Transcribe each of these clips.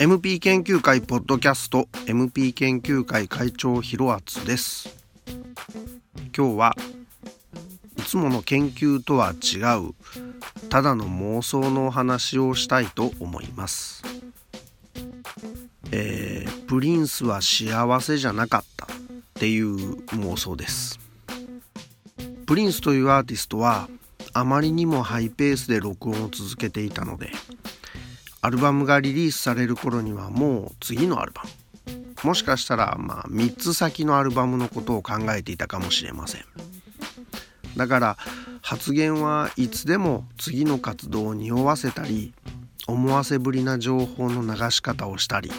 MP 研究会ポッドキャスト MP 研究会会長ひろあつです。今日はいつもの研究とは違うただの妄想のお話をしたいと思います。えー、プリンスは幸せじゃなかった。っていう妄想です。プリンスというアーティストはあまりにもハイペースで録音を続けていたのでアルバムがリリースされる頃にはもう次のアルバム。もしかしたらまあ3つ先のアルバムのことを考えていたかもしれません。だから発言はいつでも次の活動を匂わせたり思わせぶりな情報の流し方をしたり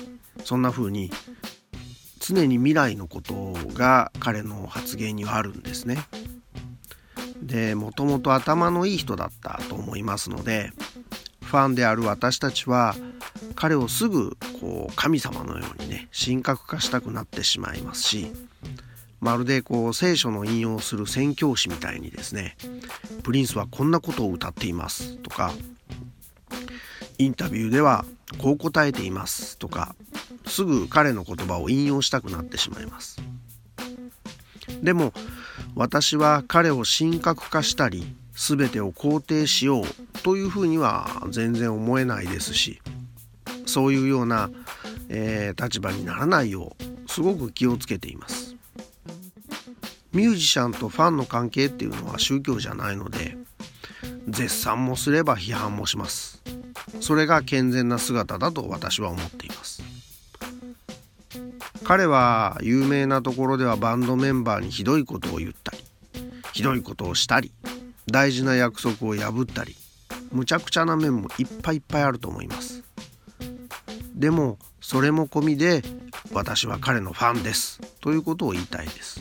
そんな風に常に未来のことが彼の発言にはあるんですね。でもともと頭のいい人だったと思いますのでファンである私たちは彼をすぐこう神様のようにね神格化したくなってしまいますしまるでこう聖書の引用する宣教師みたいにですねプリンスはこんなことを歌っていますとかインタビューではこう答えていますとかすぐ彼の言葉を引用したくなってしまいます。でも私は彼を神格化したり全てを肯定しようというふうには全然思えないですしそういうような、えー、立場にならないようすごく気をつけています。ミュージシャンとファンの関係っていうのは宗教じゃないので絶賛もすれば批判もします。それが健全な姿だと私は思っています。彼は有名なところではバンドメンバーにひどいことを言ったりひどいことをしたり大事な約束を破ったりむちゃくちゃな面もいっぱいいっぱいあると思います。でもそれも込みで私は彼のファンですということを言いたいです。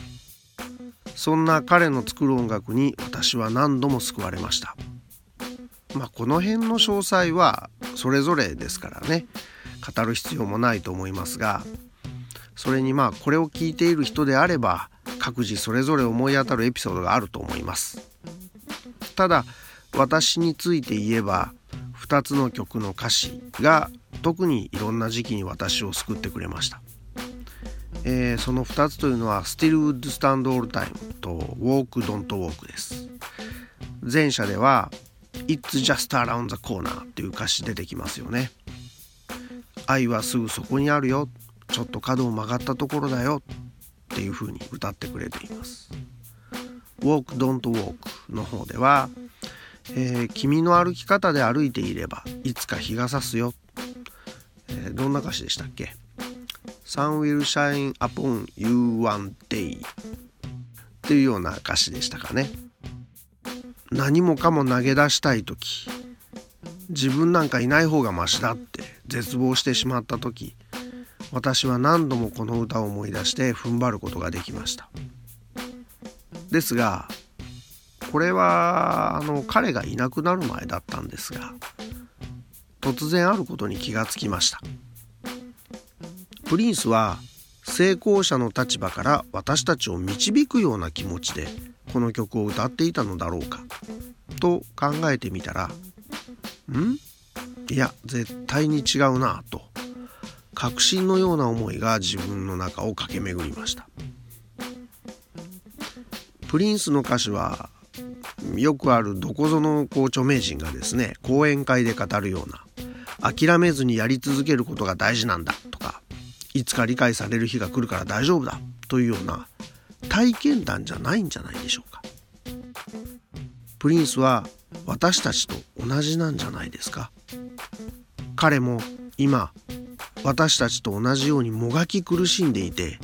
そんな彼の作る音楽に私は何度も救われました。まあこの辺の詳細はそれぞれですからね語る必要もないと思いますがそれにまあこれを聞いている人であれば各自それぞれ思い当たるエピソードがあると思います。ただ私について言えば2つの曲の歌詞が特にいろんな時期に私を救ってくれました、えー、その2つというのは「Still Would Stand All Time」と「Walk Don't Walk」です。前者では「It's Just Around the Corner」っていう歌詞出てきますよね。愛はすぐそこにあるよ。ちょっと角を曲がったところだよっていう風に歌ってくれています。Walk Don't Walk の方では、えー、君の歩き方で歩いていればいつか日が差すよ、えー、どんな歌詞でしたっけ？Sun will shine upon you one day っていうような歌詞でしたかね。何もかも投げ出したい時自分なんかいない方がマシだって絶望してしまった時私は何度もこの歌を思い出して踏ん張ることができました。ですがこれはあの彼がいなくなる前だったんですが突然あることに気がつきました。プリンスは成功者の立場から私たちを導くような気持ちでこの曲を歌っていたのだろうかと考えてみたらん？いや絶対に違うなと。確信のような思いが自分の中を駆け巡りました。プリンスの歌詞はよくあるどこぞのこう著名人がですね講演会で語るような諦めずにやり続けることが大事なんだとかいつか理解される日が来るから大丈夫だというような体験談じゃないんじゃないでしょうか。プリンスは私たちと同じなんじゃないですか。彼も今私たちと同じようにもがき苦しんでいて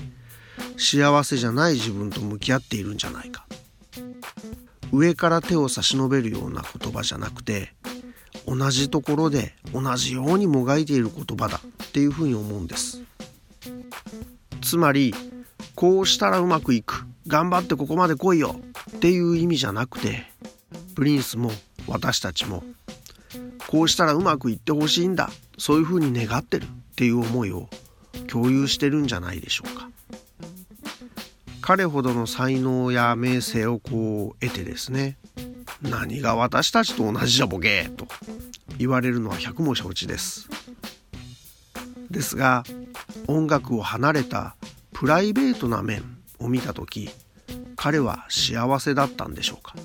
幸せじゃない自分と向き合っているんじゃないか。上から手を差し伸べるような言葉じゃなくて同じところで同じようにもがいている言葉だっていうふうに思うんです。つまりこうしたらうまくいく。頑張ってここまで来いよ。っていう意味じゃなくてプリンスも私たちもこうしたらうまくいってほしいんだ。そういうふうに願ってる。っていう思いを共有してるんじゃないでしょうか。彼ほどの才能や名声をこう得てですね何が私たちと同じじゃボケーと言われるのは百も承知です。ですが音楽を離れたプライベートな面を見た時彼は幸せだったんでしょうか。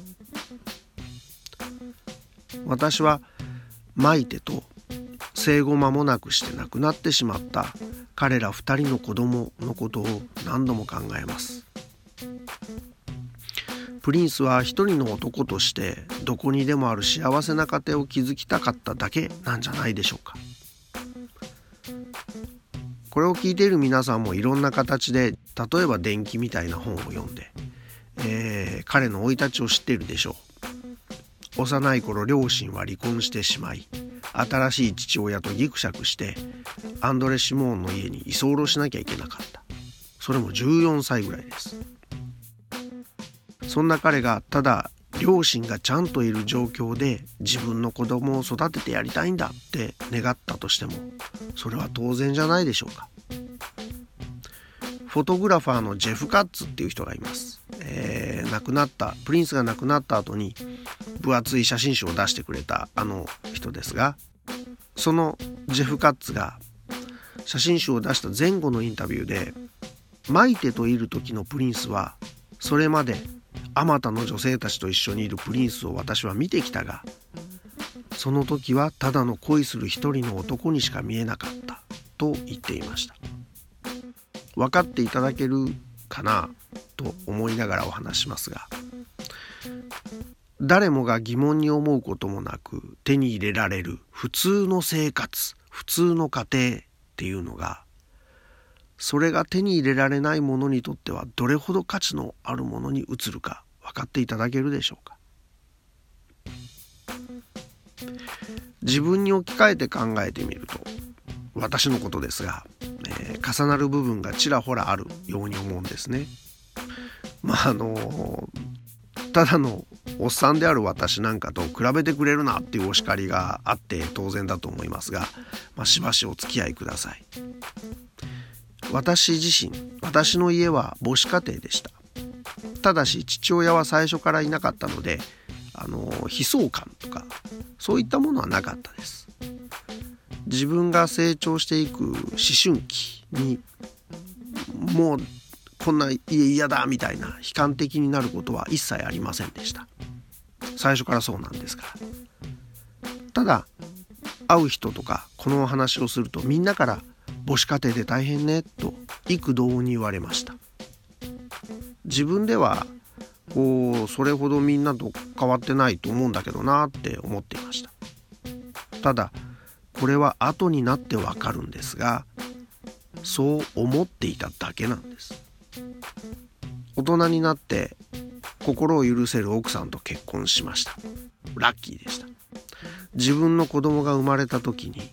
私はマイテと生後間もなくして亡くなってしまった彼ら二人の子供のことを何度も考えます。プリンスは一人の男としてどこにでもある幸せな家庭を築きたかっただけなんじゃないでしょうか。これを聞いている皆さんもいろんな形で例えば伝記みたいな本を読んで、えー、彼の生い立ちを知っているでしょう。幼い頃両親は離婚してしまい新しい父親とギクシャクしてアンドレ・シモーンの家に居候しなきゃいけなかった。それも14歳ぐらいです。そんな彼がただ両親がちゃんといる状況で自分の子供を育ててやりたいんだって願ったとしてもそれは当然じゃないでしょうか。フォトグラファーのジェフ・カッツっていう人がいます、えー、亡くなったプリンスが亡くなった後に分厚い写真集を出してくれたあの人ですがそのジェフ・カッツが写真集を出した前後のインタビューでマイテといる時のプリンスはそれまであまたの女性たちと一緒にいるプリンスを私は見てきたがその時はただの恋する一人の男にしか見えなかったと言っていました。分かっていただけるかなと思いながらお話しますが誰もが疑問に思うこともなく手に入れられる普通の生活普通の家庭っていうのがそれが手に入れられないものにとってはどれほど価値のあるものに移るか分かっていただけるでしょうか自分に置き換えて考えてみると私のことですが、えー、重なる部分がちらほらあるように思うんですね。まああのただのおっさんである私なんかと比べてくれるなっていうお叱りがあって当然だと思いますが、まあ、しばしお付き合いください。私自身私の家は母子家庭でした。ただし父親は最初からいなかったのであの悲壮感とかそういったものはなかったです。自分が成長していく思春期にもうこんな家嫌だみたいな悲観的になることは一切ありませんでした。最初からそうなんですから。ただ会う人とかこのお話をするとみんなから母子家庭で大変ねと幾度に言われました。自分ではこうそれほどみんなと変わってないと思うんだけどなって思っていました。ただこれは後になってわかるんですがそう思っていただけなんです。大人になって心を許せる奥さんと結婚しました。ラッキーでした。自分の子供が生まれた時に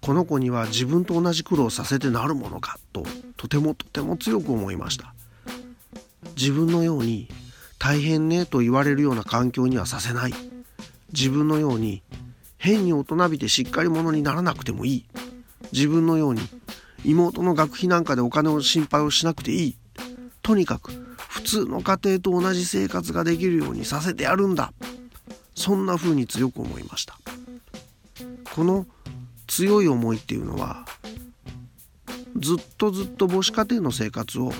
この子には自分と同じ苦労させてなるものかととてもとても強く思いました。自分のように大変ねと言われるような環境にはさせない。自分のように変に大人びてしっかり者にならなくてもいい。自分のように妹の学費なんかでお金を心配をしなくていい。とにかく普通の家庭と同じ生活ができるようにさせてやるんだ。そんな風に強く思いました。この強い思いっていうのはずっとずっと母子家庭の生活を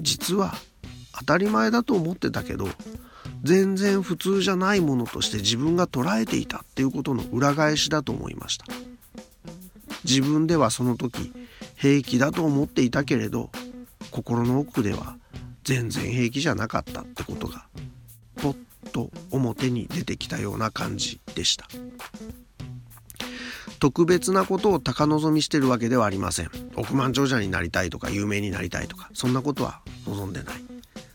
実は当たり前だと思ってたけど全然普通じゃないものとして自分が捉えていたっていうことの裏返しだと思いました。自分ではその時平気だと思っていたけれど心の奥では全然平気じゃなかったってことがポッと表に出てきたような感じでした。特別なことを高望みしてるわけではありません。億万長者になりたいとか有名になりたいとかそんなことは望んでない。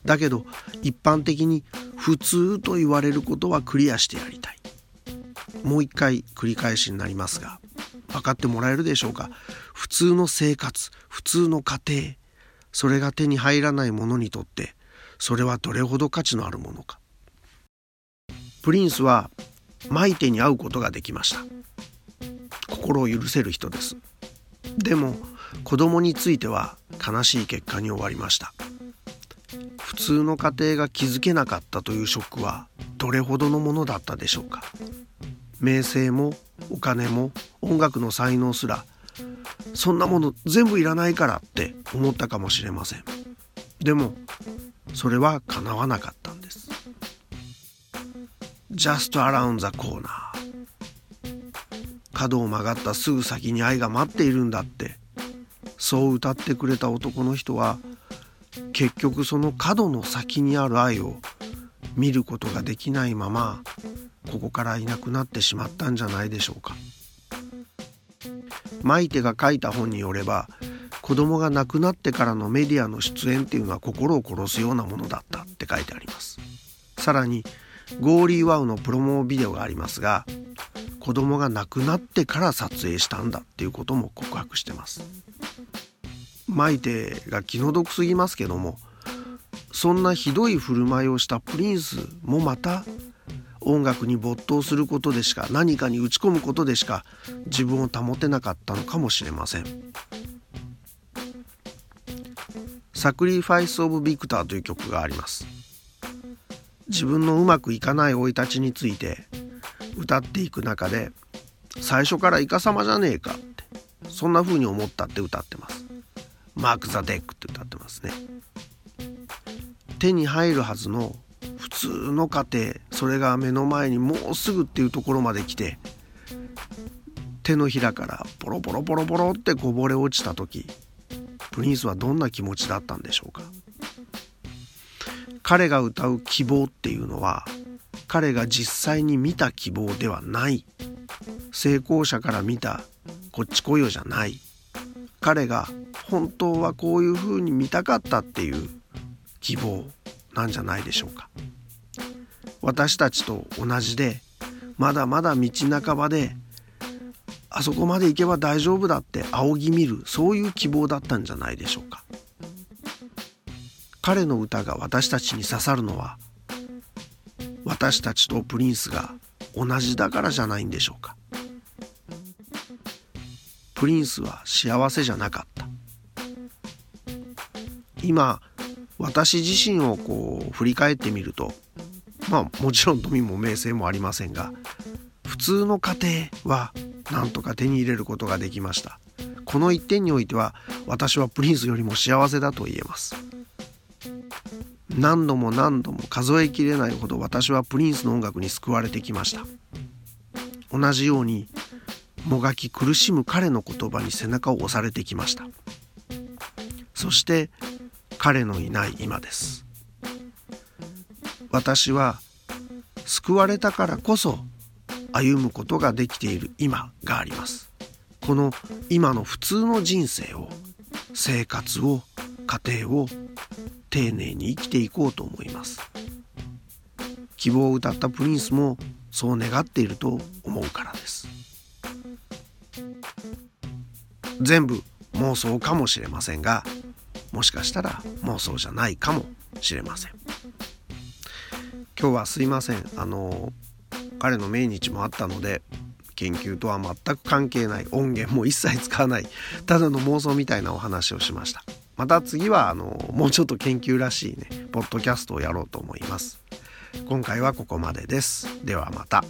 だけど一般的に普通と言われることはクリアしてやりたい。もう一回繰り返しになりますが分かってもらえるでしょうか？普通の生活普通の家庭それが手に入らない者にとってそれはどれほど価値のあるものか。プリンスはマイテに会うことができました。心を許せる人です。でも子供については悲しい結果に終わりました。普通の家庭が気づけなかったというショックはどれほどのものだったでしょうか。名声もお金も音楽の才能すらそんなもの全部いらないからって思ったかもしれません。でもそれは叶わなかったんです。Just around the corner 角を曲がったすぐ先に愛が待っているんだって。そう歌ってくれた男の人は結局その角の先にある愛を見ることができないままここからいなくなってしまったんじゃないでしょうか。マイテが書いた本によれば子供が亡くなってからのメディアの出演っていうのは心を殺すようなものだったって書いてあります。さらにゴーリーワウのプロモビデオがありますが子供が亡くなってから撮影したんだっていうことも告白してます。マイテが気の毒すぎますけどもそんなひどい振る舞いをしたプリンスもまた音楽に没頭することでしか何かに打ち込むことでしか自分を保てなかったのかもしれません。 Sacrifice of Victor という曲があります。自分のうまくいかない生い立ちについて歌っていく中で最初からイカサマじゃねえかってそんな風に思ったって歌ってます。 Mark the deck って歌ってますね。手に入るはずの普通の家庭それが目の前にもうすぐっていうところまで来て手のひらからポロポロポロポロってこぼれ落ちた時プリンスはどんな気持ちだったんでしょうか？彼が歌う希望っていうのは彼が実際に見た希望ではない。成功者から見たこっち来いよじゃない。彼が本当はこういうふうに見たかったっていう希望なんじゃないでしょうか？私たちと同じでまだまだ道半ばであそこまで行けば大丈夫だって仰ぎ見るそういう希望だったんじゃないでしょうか。彼の歌が私たちに刺さるのは私たちとプリンスが同じだからじゃないんでしょうか。プリンスは幸せじゃなかった。今私自身をこう振り返ってみるとまあもちろん富も名声もありませんが普通の家庭はなんとか手に入れることができました。この一点においては私はプリンスよりも幸せだと言えます。何度も何度も数えきれないほど私はプリンスの音楽に救われてきました。同じようにもがき苦しむ彼の言葉に背中を押されてきました。そして彼のいない今です。私は救われたからこそ歩むことができている今があります。この今の普通の人生を生活を家庭を丁寧に生きていこうと思います。希望を歌ったプリンスもそう願っていると思うからです。全部妄想かもしれませんがもしかしたら妄想じゃないかもしれません。今日はすいません。あの彼の命日もあったので研究とは全く関係ない。音源も一切使わない。ただの妄想みたいなお話をしました。また次はあのもうちょっと研究らしいねポッドキャストをやろうと思います。今回はここまでです。ではまた。